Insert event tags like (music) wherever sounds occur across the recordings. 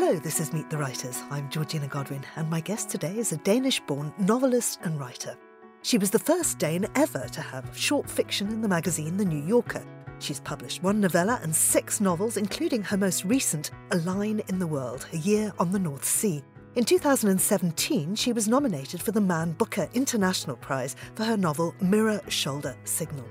Hello, this is Meet the Writers. I'm Georgina Godwin, and my guest today is a Danish born novelist and writer. She was the first Dane ever to have short fiction in the magazine The New Yorker. She's published one novella and six novels, including her most recent, A Line in the World, A Year on the North Sea. In 2017, she was nominated for the Man Booker International Prize for her novel Mirror Shoulder Signal.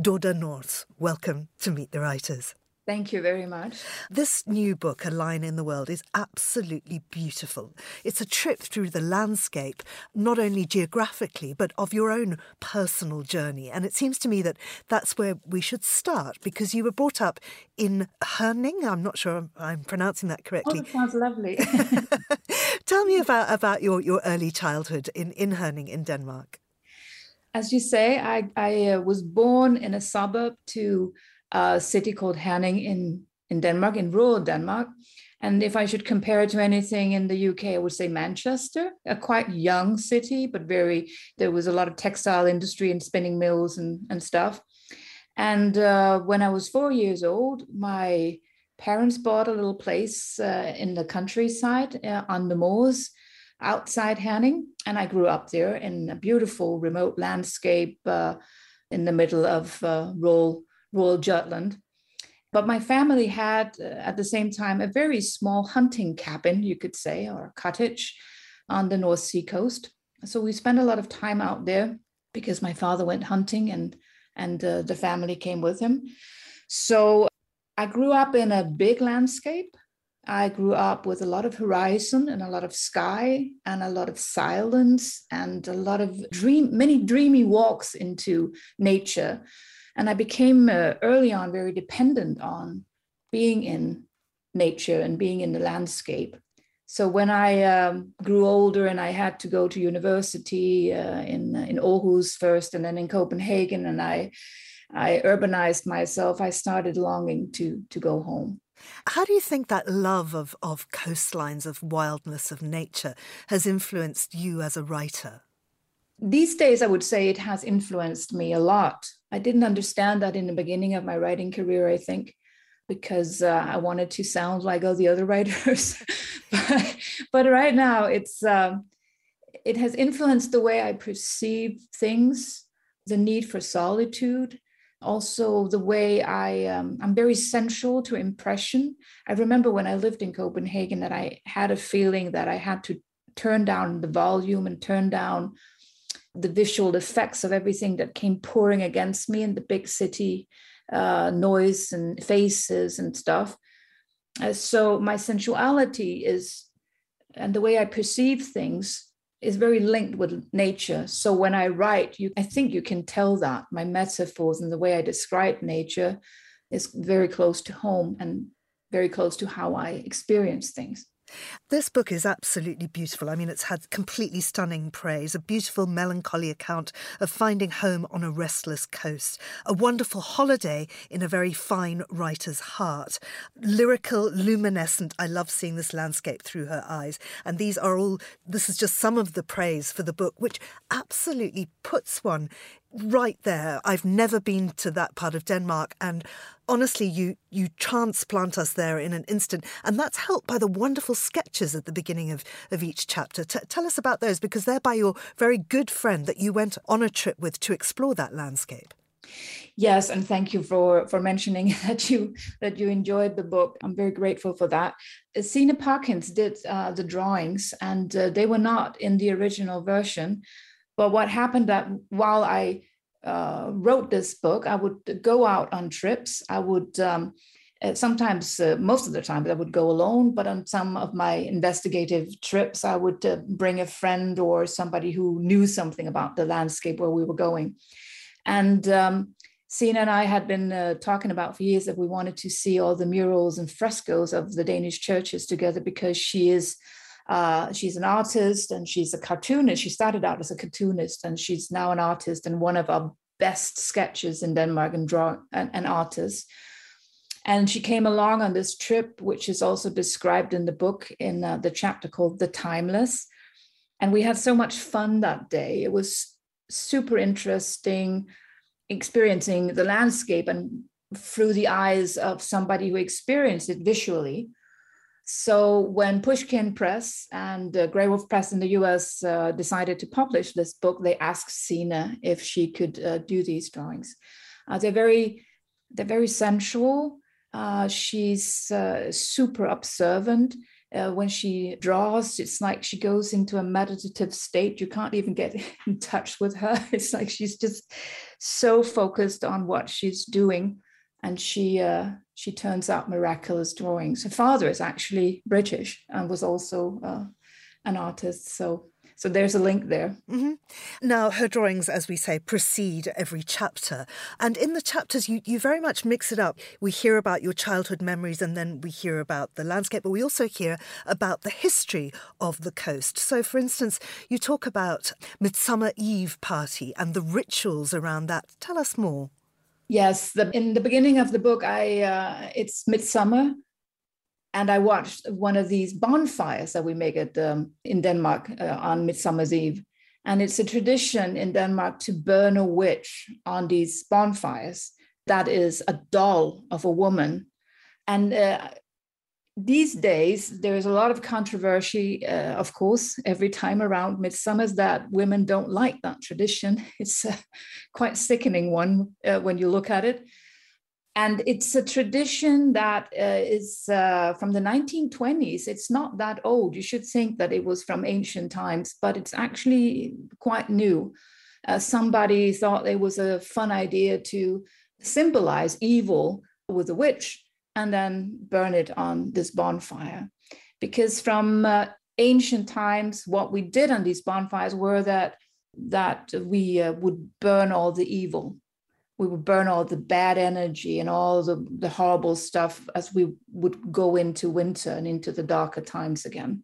Dorthe Nors, welcome to Meet the Writers. Thank you very much. This new book, A Line in the World, is absolutely beautiful. It's a trip through the landscape, not only geographically, but of your own personal journey. And it seems to me that that's where we should start because you were brought up in Herning. I'm not sure I'm pronouncing that oh, correctly. Oh, that sounds lovely. (laughs) Tell me about, about your, your early childhood in, in Herning in Denmark. As you say, I, I uh, was born in a suburb to a city called Herning in, in Denmark, in rural Denmark. And if I should compare it to anything in the UK, I would say Manchester, a quite young city, but very, there was a lot of textile industry and spinning mills and, and stuff. And uh, when I was four years old, my parents bought a little place uh, in the countryside uh, on the moors outside Herning. And I grew up there in a beautiful remote landscape uh, in the middle of uh, rural rural Jutland. But my family had, uh, at the same time, a very small hunting cabin, you could say, or a cottage on the North Sea coast. So we spent a lot of time out there because my father went hunting and and uh, the family came with him. So I grew up in a big landscape. I grew up with a lot of horizon and a lot of sky and a lot of silence and a lot of dream, many dreamy walks into nature and I became uh, early on very dependent on being in nature and being in the landscape. So when I um, grew older and I had to go to university uh, in in Aarhus first and then in Copenhagen, and I I urbanized myself, I started longing to to go home. How do you think that love of of coastlines, of wildness, of nature has influenced you as a writer? these days, I would say it has influenced me a lot. I didn't understand that in the beginning of my writing career, I think, because uh, I wanted to sound like all the other (laughs) writers. but, but right now, it's um, it has influenced the way I perceive things, the need for solitude, also the way I um, I'm very sensual to impression. I remember when I lived in Copenhagen that I had a feeling that I had to turn down the volume and turn down the visual effects of everything that came pouring against me in the big city uh, noise and faces and stuff. Uh, so my sensuality is, and the way I perceive things is very linked with nature. So when I write, you, I think you can tell that my metaphors and the way I describe nature is very close to home and very close to how I experience things. This book is absolutely beautiful. I mean, it's had completely stunning praise, a beautiful melancholy account of finding home on a restless coast, a wonderful holiday in a very fine writer's heart, lyrical, luminescent. I love seeing this landscape through her eyes. And these are all, this is just some of the praise for the book, which absolutely puts one right there. I've never been to that part of Denmark, and honestly, you you transplant us there in an instant, and that's helped by the wonderful sketches at the beginning of of each chapter. T- tell us about those because they're by your very good friend that you went on a trip with to explore that landscape. Yes, and thank you for for mentioning (laughs) that you that you enjoyed the book. I'm very grateful for that. Signe Parkins did uh, the drawings, and uh, they were not in the original version. But what happened that while I uh, wrote this book, I would go out on trips. I would um, sometimes, uh, most of the time, I would go alone. But on some of my investigative trips, I would uh, bring a friend or somebody who knew something about the landscape where we were going. And um, Signe and I had been uh, talking about for years that we wanted to see all the murals and frescoes of the Danish churches together because she is uh, she's an artist and she's a cartoonist. She started out as a cartoonist and she's now an artist and one of our best sketches in Denmark and draw an, an artist. And she came along on this trip, which is also described in the book in uh, the chapter called The Timeless. And we had so much fun that day. It was super interesting. experiencing the landscape and through the eyes of somebody who experienced it visually. So when Pushkin Press and uh, Graywolf Press in the US uh, decided to publish this book, they asked Signe if she could uh, do these drawings. Uh, they're very, they're very sensual. Uh, she's uh, super observant. when she draws, it's like she goes into a meditative state. You can't even get (laughs) in touch with her. (laughs) It's like she's just so focused on what she's doing and she uh, she turns out miraculous drawings. Her father is actually British and was also uh, an artist, so so there's a link there. Mm-hmm. Now, her drawings, as we say, precede every chapter. And in the chapters, you, you very much mix it up. We hear about your childhood memories and then we hear about the landscape, but we also hear about the history of the coast. So, for instance, you talk about Midsummer Eve party and the rituals around that. Tell us more. Yes, the, in the beginning of the book, I uh, it's midsummer, and I watched one of these bonfires that we make at um, in Denmark uh, on Midsummer's Eve, and it's a tradition in Denmark to burn a witch on these bonfires. That is a doll of a woman, and uh, these days there is a lot of controversy uh, of course every time around. Midsummers that women don't like that tradition. (laughs) It's a quite sickening one uh, when you look at it. And it's a tradition that uh, is uh, from the 1920s it's not that old. You should think that it was from ancient times but it's actually quite new. Uh, somebody thought it was a fun idea to symbolize evil with a witch and then burn it on this bonfire. Because from uh, ancient times, what we did on these bonfires were that that we uh, would burn all the evil. We would burn all the bad energy and all the, the horrible stuff as we would go into winter and into the darker times again.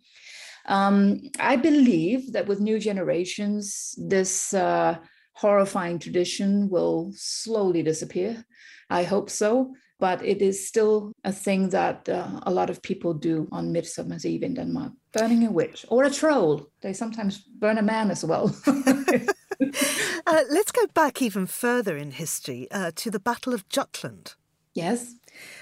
Um, I believe that with new generations, this uh, horrifying tradition will slowly disappear. I hope so but it is still a thing that uh, a lot of people do on Midsummer's Eve in Denmark, burning a witch or a troll. They sometimes burn a man as well. (laughs) uh, let's go back even further in history uh, to the Battle of Jutland. Yes.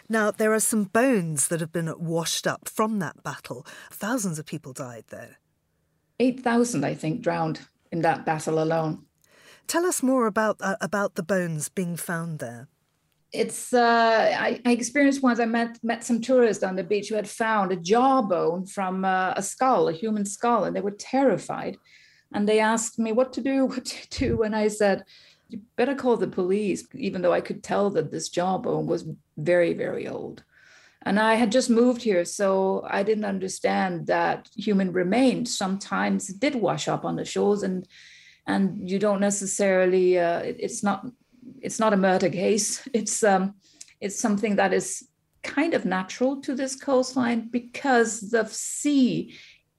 Now, there are some bones that have been washed up from that battle. Thousands of people died there. 8,000, I think, drowned in that battle alone. Tell us more about, uh, about the bones being found there it's uh, I, I, experienced once I met met some tourists on the beach who had found a jawbone from uh, a skull, a human skull, and they were terrified. And they asked me what to do, (laughs) what to do, and I said, "You better call the police," even though I could tell that this jawbone was very, very old. And I had just moved here, so I didn't understand that human remains sometimes did wash up on the shores, and and you don't necessarily. Uh, it, it's not it's not a murder case. (laughs) It's um, it's something that is kind of natural to this coastline because the sea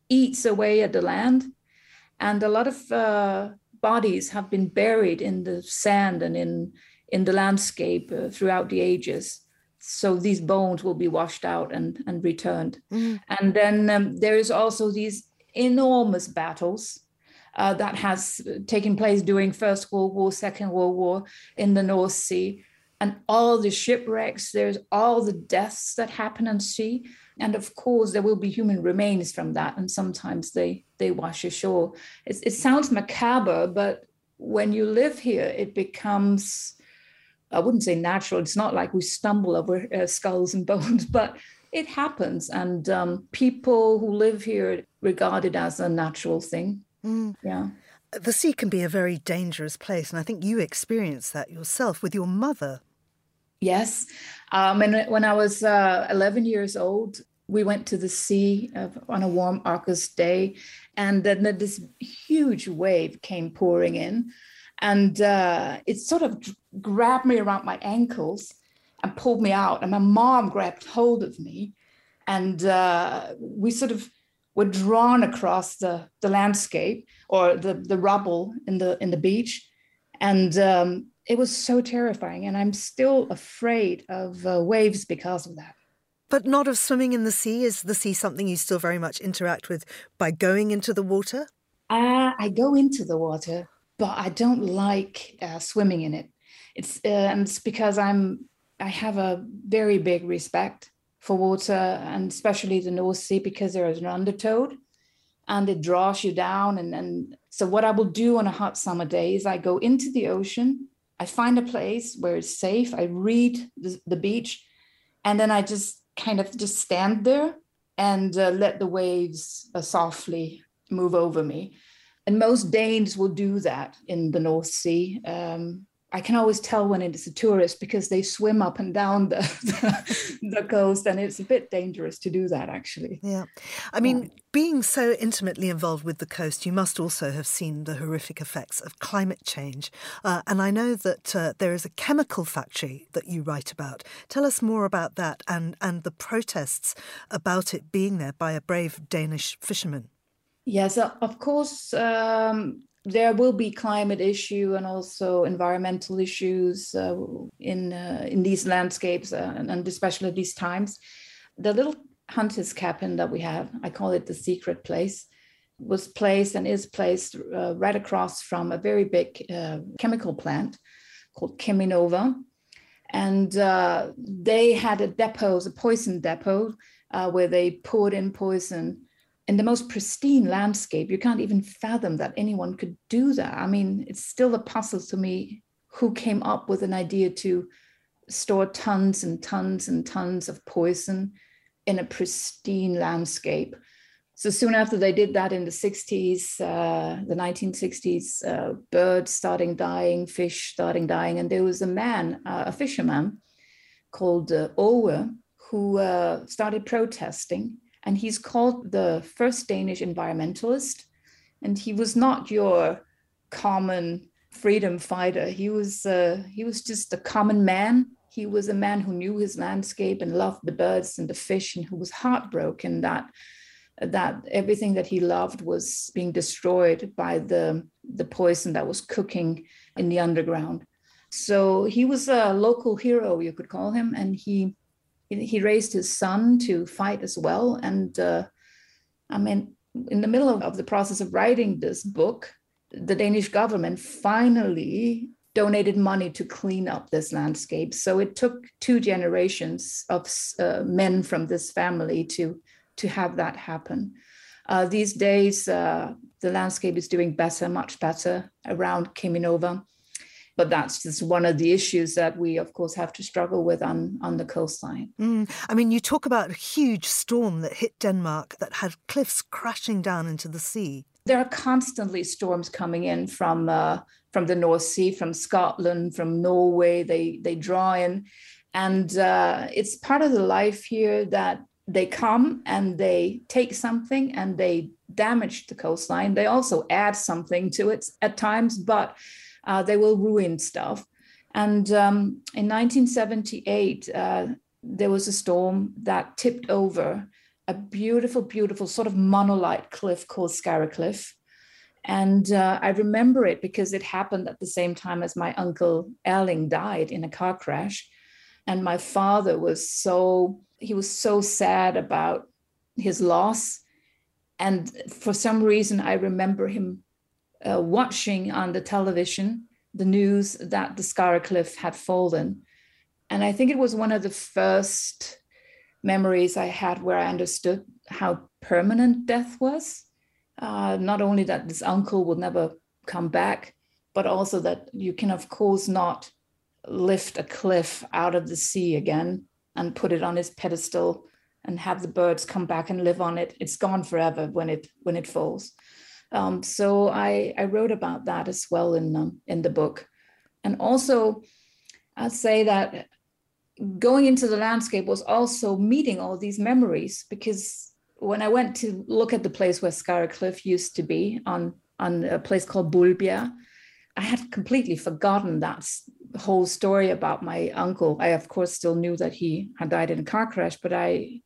eats away at the land, and a lot of uh, bodies have been buried in the sand and in in the landscape uh, throughout the ages. So these bones will be washed out and and returned. Mm. And then um, there is also these enormous battles uh, that has taken place during First World War, Second World War in the North Sea, and all the shipwrecks. There's all the deaths that happen on sea, and of course there will be human remains from that, and sometimes they they wash ashore. It, it sounds macabre, but when you live here, it becomes I wouldn't say natural. It's not like we stumble over uh, skulls and (laughs) bones, but it happens, and um, people who live here regard it as a natural thing. Mm. Yeah. The sea can be a very dangerous place, and I think you experienced that yourself with your mother. Yes. Um, and when I was uh, 11 years old, we went to the sea uh, on a warm August day, and then this huge wave came pouring in, and uh, it sort of grabbed me around my ankles and pulled me out. And my mom grabbed hold of me, and uh, we sort of were drawn across the, the landscape or the, the rubble in the in the beach. And um, it was so terrifying. And i'm still afraid of uh, waves because of that. But not of swimming in the sea. Is the sea something you still very much interact with by going into the water? Uh, i go into the water but i don't like uh, swimming in it. It's uh, and it's because I'm I have a very big respect for water and especially the North Sea because there is an undertow and it draws you down and and so what I will do on a hot summer day is I go into the ocean I find a place where it's safe I read the, the beach and then I just kind of just stand there and uh, let the waves uh, softly move over me and most Danes will do that in the North Sea. Um, I can always tell when it's a tourist because they swim up and down the, (laughs) the, the, coast, and it's a bit dangerous to do that, actually. Yeah. I mean, yeah. being so intimately involved with the coast, you must also have seen the horrific effects of climate change. Uh, and I know that uh, there is a chemical factory that you write about. Tell us more about that and, and the protests about it being there by a brave Danish fisherman. Yes, of course. Um, there will be climate issue and also environmental issues uh, in uh, in these landscapes uh, and, and, especially these times. The little hunter's cabin that we have, I call it the secret place, was placed and is placed uh, right across from a very big uh, chemical plant called Cheminova. And uh, they had a depot, a poison depot, where they poured in poison in the most pristine landscape, you can't even fathom that anyone could do that. I mean, it's still a puzzle to me who came up with an idea to store tons and tons and tons of poison in a pristine landscape. So soon after they did that in the 60s, uh, the 1960s, uh, birds starting dying, fish starting dying. And there was a man, uh, a fisherman called uh, Owe, who uh, started protesting and he's called the first Danish environmentalist. And he was not your common freedom fighter. He was uh, he was just a common man. He was a man who knew his landscape and loved the birds and the fish, and who was heartbroken that that everything that he loved was being destroyed by the the poison that was cooking in the underground. So he was a local hero, you could call him, and he he raised his son to fight as well. And uh, I mean, in the middle of, of the process of writing this book, the Danish government finally donated money to clean up this landscape. So it took two generations of uh, men from this family to to have that happen. Uh, these days, uh, the landscape is doing better, much better around Cheminova but that's just one of the issues that we of course have to struggle with on on the coastline. Mm. i mean you talk about a huge storm that hit denmark that had cliffs crashing down into the sea. There are constantly storms coming in from uh, from the north sea from scotland from norway. They they draw in. And uh, it's part of the life here that they come and they take something and they damage the coastline. They also add something to it at times but uh, they will ruin stuff. And um, in 1978, uh, there was a storm that tipped over a beautiful, beautiful sort of monolith cliff called Skara Cliff. And uh, I remember it because it happened at the same time as my uncle Erling died in a car crash. And my father was so, he was so sad about his loss. And for some reason, I remember him uh, watching on the television the news that the Skara cliff had fallen. And I think it was one of the first memories I had where I understood how permanent death was. Uh, not only that this uncle would never come back, but also that you can, of course, not lift a cliff out of the sea again and put it on his pedestal and have the birds come back and live on it. It's gone forever when it when it falls. Um, so I, I wrote about that as well in, um, in the book. And also, I'd say that going into the landscape was also meeting all these memories because when I went to look at the place where Skara Cliff used to be on, on a place called Bulbjerg, I had completely forgotten that whole story about my uncle. I, of course, still knew that he had died in a car crash, but I,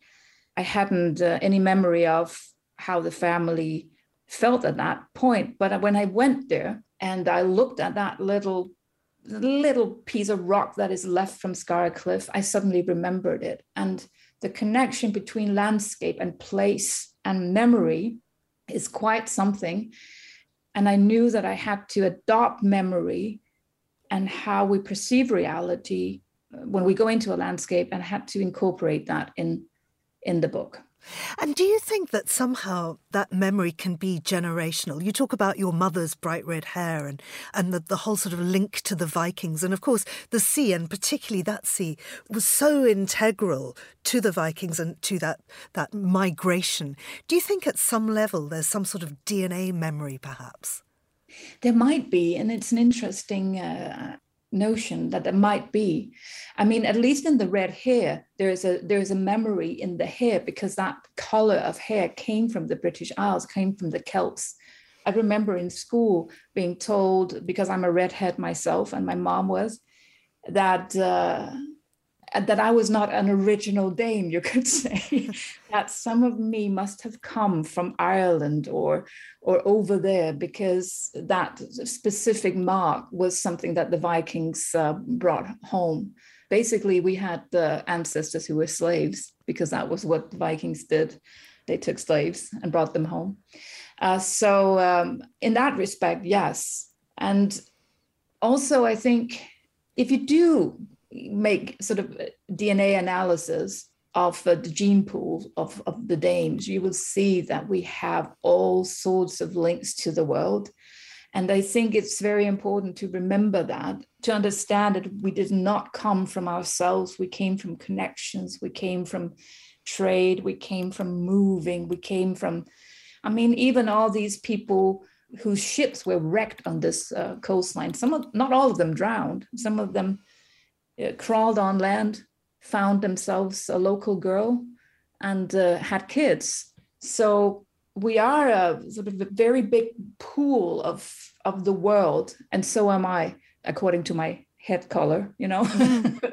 I hadn't uh, any memory of how the family felt at that point. But when I went there and I looked at that little little piece of rock that is left from Skara Cliff, I suddenly remembered it. And the connection between landscape and place and memory is quite something. And I knew that I had to adopt memory and how we perceive reality when we go into a landscape and had to incorporate that in in the book. And do you think that somehow that memory can be generational? You talk about your mother's bright red hair and, and the, the whole sort of link to the Vikings. And of course, the sea, and particularly that sea, was so integral to the Vikings and to that, that migration. Do you think at some level there's some sort of DNA memory, perhaps? There might be, and it's an interesting uh, notion that there might be. I mean, at least in the red hair, there is a there is a memory in the hair because that color of hair came from the British Isles, came from the Celts. I remember in school being told because I'm a redhead myself, and my mom was that. Uh, that I was not an original Dane, you could (laughs) say, that some of me must have come from Ireland or or over there because that specific mark was something that the Vikings uh, brought home. Basically, we had the ancestors who were slaves because that was what the Vikings did. They took slaves and brought them home. Uh, so, um, in that respect, yes. And also, I think if you do make sort of DNA analysis of the gene pool of, of the Danes, you will see that we have all sorts of links to the world. And I think it's very important to remember that, to understand that we did not come from ourselves. We came from connections, we came from trade, we came from moving, we came from, I mean, even all these people whose ships were wrecked on this uh, coastline, some of, not all of them drowned, some of them crawled on land, found themselves a local girl, and uh, had kids. So we are a sort of a very big pool of of the world, and so am I, according to my head color. You know. Mm.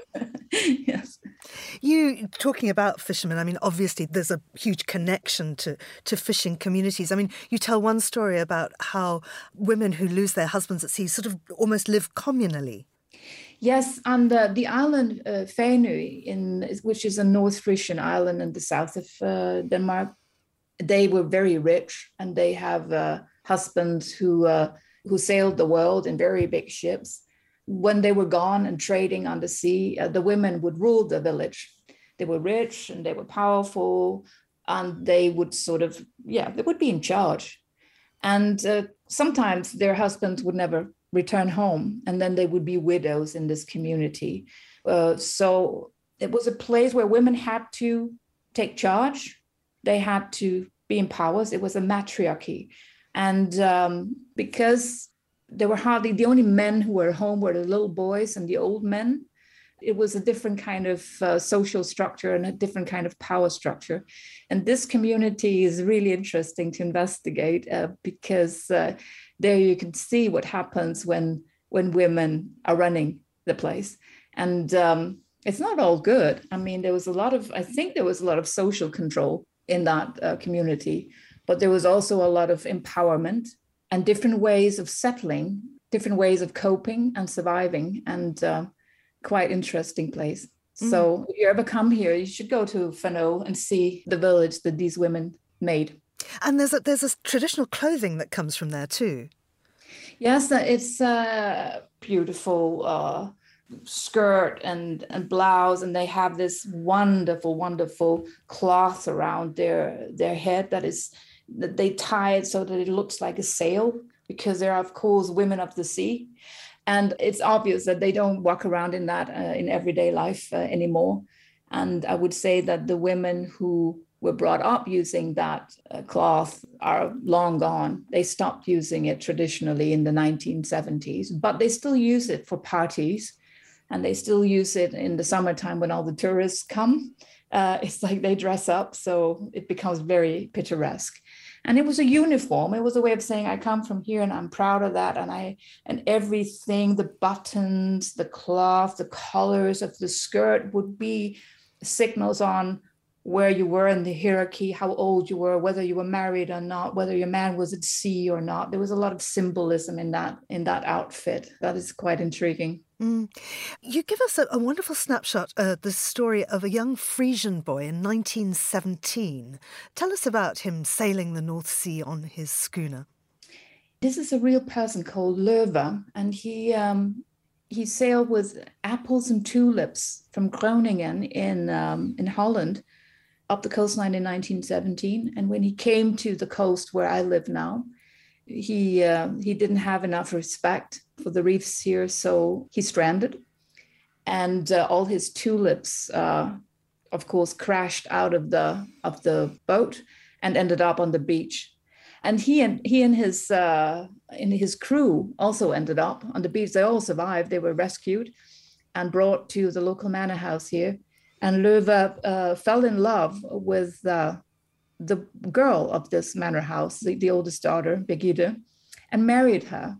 (laughs) yes. You talking about fishermen, I mean, obviously there's a huge connection to, to fishing communities. I mean, you tell one story about how women who lose their husbands at sea sort of almost live communally. Yes, and the, the island uh, in which is a North Frisian island in the south of uh, Denmark, they were very rich, and they have uh, husbands who uh, who sailed the world in very big ships. When they were gone and trading on the sea, uh, the women would rule the village. They were rich and they were powerful, and they would sort of yeah, they would be in charge. And uh, sometimes their husbands would never return home and then they would be widows in this community. Uh, so it was a place where women had to take charge. They had to be in powers. It was a matriarchy. And um, because there were hardly the only men who were home were the little boys and the old men. It was a different kind of uh, social structure and a different kind of power structure. And this community is really interesting to investigate uh, because uh, there you can see what happens when when women are running the place. And um, it's not all good. I mean, there was a lot of, I think there was a lot of social control in that uh, community, but there was also a lot of empowerment and different ways of settling, different ways of coping and surviving. And uh, quite interesting place. Mm. So if you ever come here, you should go to Fanø and see the village that these women made. And there's a, there's a traditional clothing that comes from there too. Yes, uh, it's a beautiful uh, skirt and, and blouse, and they have this wonderful, wonderful cloth around their their head that is that they tie it so that it looks like a sail because they're of course women of the sea and it's obvious that they don't walk around in that uh, in everyday life uh, anymore and i would say that the women who were brought up using that uh, cloth are long gone. They stopped using it traditionally in the 1970s but they still use it for parties and they still use it in the summertime when all the tourists come. Uh, (laughs) it's like they dress up so it becomes very picturesque. And it was a uniform. It was a way of saying i come from here and i'm proud of that and i and everything the buttons the cloth the colors of the skirt would be signals on where you were in the hierarchy, how old you were, whether you were married or not, whether your man was at sea or not. There was a lot of symbolism in that in that outfit. That is quite intriguing. Mm. You give us a, a wonderful snapshot of the story of a young Frisian boy in 1917. Tell us about him sailing the North Sea on his schooner. This is a real person called Löwe, and he um, he sailed with apples and tulips from Groningen in um, in Holland up the coastline in 1917. And when he came to the coast where I live now, he uh, he didn't have enough respect for the reefs here, so he stranded, and uh, all his tulips, uh, of course, crashed out of the of the boat and ended up on the beach. And he and he and his uh, and his crew also ended up on the beach. They all survived. They were rescued and brought to the local manor house here and Löwe uh, fell in love with uh, the girl of this manor house, the, the oldest daughter, Birgitte, and married her.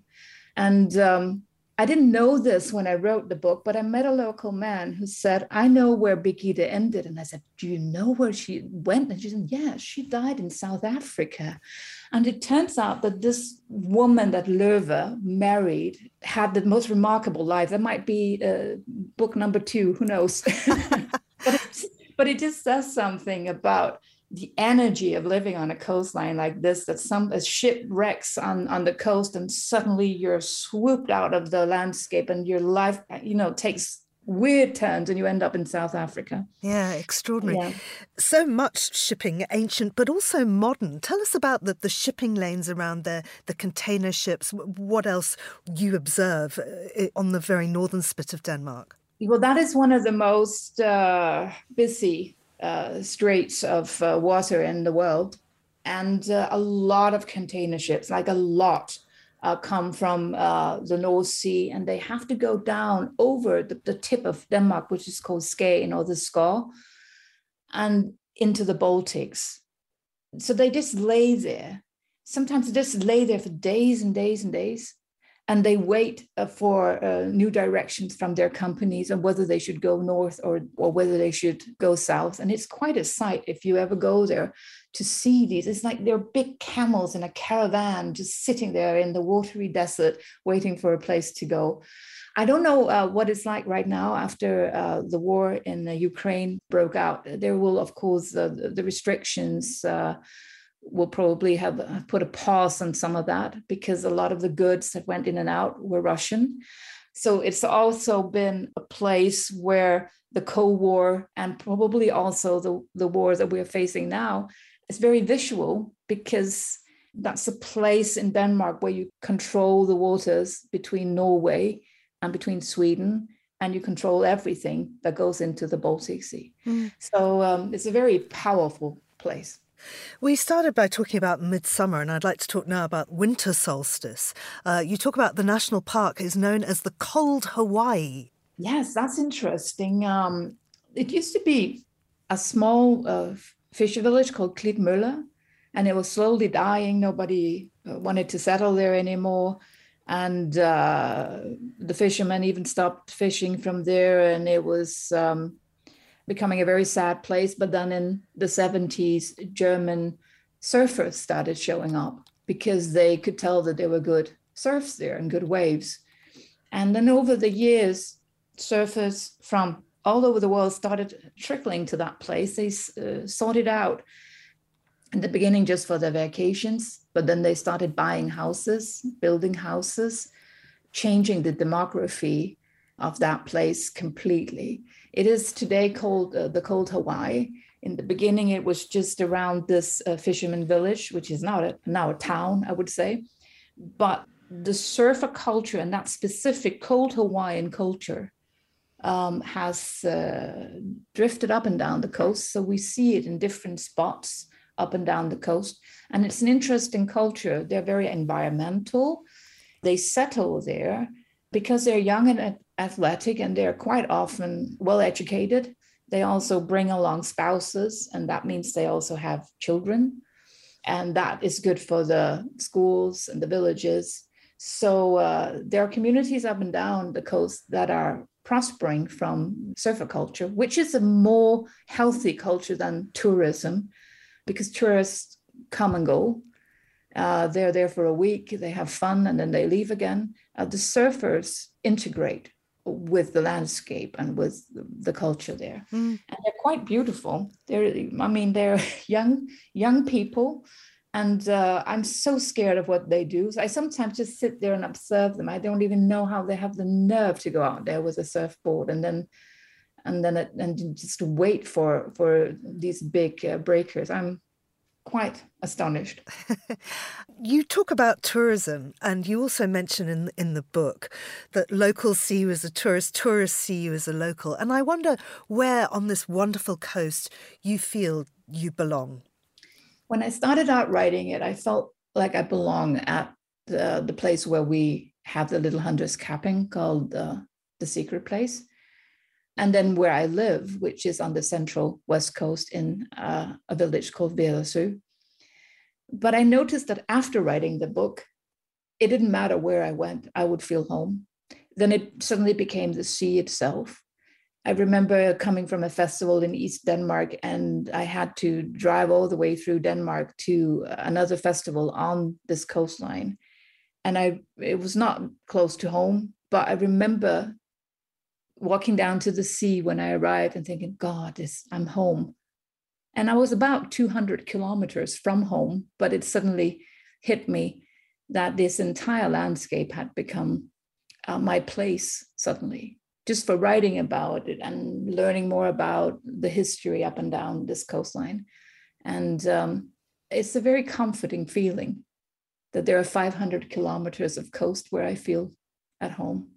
And um, I didn't know this when I wrote the book, but I met a local man who said, I know where Birgitte ended. And I said, Do you know where she went? And she said, Yeah, she died in South Africa. And it turns out that this woman that Löwe married had the most remarkable life. That might be uh, book number two, who knows? (laughs) but it, but it just says something about the energy of living on a coastline like this that some a ship wrecks on on the coast and suddenly you're swooped out of the landscape and your life you know takes weird turns and you end up in South Africa. Yeah, extraordinary. Yeah. So much shipping, ancient but also modern. Tell us about the, the shipping lanes around there, the container ships. What else you observe uh, on the very northern spit of Denmark? Well, that is one of the most uh, busy uh, straits of uh, water in the world. And uh, a lot of container ships, like a lot, uh, come from uh, the North Sea and they have to go down over the, the tip of Denmark, which is called Skagen or the Skaw, and into the Baltics. So they just lay there. Sometimes they just lay there for days and days and days and they wait uh, for uh, new directions from their companies on whether they should go north or, or whether they should go south. And it's quite a sight if you ever go there to see these. It's like they're big camels in a caravan just sitting there in the watery desert waiting for a place to go. I don't know uh, what it's like right now after uh, the war in Ukraine broke out. There will, of course, uh, the restrictions uh, will probably have put a pause on some of that because a lot of the goods that went in and out were Russian. So it's also been a place where the Cold War and probably also the, the war that we're facing now is very visual because that's a place in Denmark where you control the waters between Norway and between Sweden, and you control everything that goes into the Baltic Sea. Mm. So um, it's a very powerful place. We started by talking about midsummer, and I'd like to talk now about winter solstice. Uh, you talk about the national park is known as the Cold Hawaii. Yes, that's interesting. Um, it used to be a small uh, fisher village called Klitmøller, and it was slowly dying. Nobody uh, wanted to settle there anymore. And uh, the fishermen even stopped fishing from there, and it was um, becoming a very sad place. But then in the 70s, German surfers started showing up because they could tell that there were good surfs there and good waves. And then over the years, surfers from all over the world started trickling to that place. They uh, it out in the beginning just for their vacations, but then they started buying houses, building houses, changing the demography of that place completely. It is today called uh, the Cold Hawaii. In the beginning, it was just around this uh, fisherman village, which is now a, now a town, I would say. But the surfer culture and that specific cold Hawaiian culture um, has uh, drifted up and down the coast. So we see it in different spots up and down the coast. And it's an interesting culture. They're very environmental. They settle there because they're young and athletic and they're quite often well educated. They also bring along spouses, and that means they also have children. And that is good for the schools and the villages. So uh, there are communities up and down the coast that are prospering from surfer culture, which is a more healthy culture than tourism because tourists come and go. Uh, they're there for a week, they have fun, and then they leave again. Uh, the surfers integrate with the landscape and with the culture there mm. and they're quite beautiful they're i mean they're (laughs) young young people And uh, I'm so scared of what they do. So I sometimes just sit there and observe them. I don't even know how they have the nerve to go out there with a surfboard and then and then it, and just wait for for these big uh, breakers. I'm quite astonished. (laughs) you talk about tourism, and you also mention in in the book that locals see you as a tourist, tourists see you as a local. And I wonder where on this wonderful coast you feel you belong. When I started out writing it, I felt like I belong at the, the place where we have the little hunters camping called uh, the secret place and then where I live, which is on the central west coast in uh, a village called Vedersø. But I noticed that after writing the book, it didn't matter where I went, I would feel home. Then it suddenly became the sea itself. I remember coming from a festival in East Denmark, and I had to drive all the way through Denmark to another festival on this coastline. And I it was not close to home, but I remember walking down to the sea when I arrived and thinking, God, this, I'm home. And I was about 200 kilometers from home, but it suddenly hit me that this entire landscape had become uh, my place suddenly, just for writing about it and learning more about the history up and down this coastline. And um, it's a very comforting feeling that there are 500 kilometers of coast where I feel at home.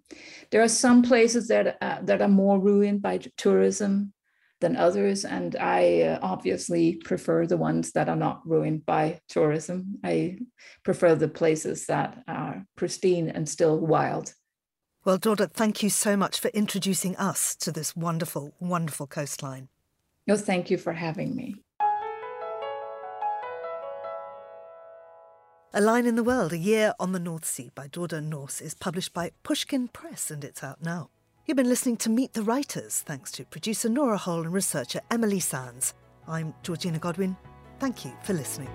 There are some places that uh, that are more ruined by tourism than others, and I uh, obviously prefer the ones that are not ruined by tourism. I prefer the places that are pristine and still wild. Well, Dorthe, thank you so much for introducing us to this wonderful, wonderful coastline. No, thank you for having me. A Line in the World, A Year on the North Sea by Dorthe Nors is published by Pushkin Press and it's out now. You've been listening to Meet the Writers, thanks to producer Nora Hall and researcher Emily Sands. I'm Georgina Godwin. Thank you for listening.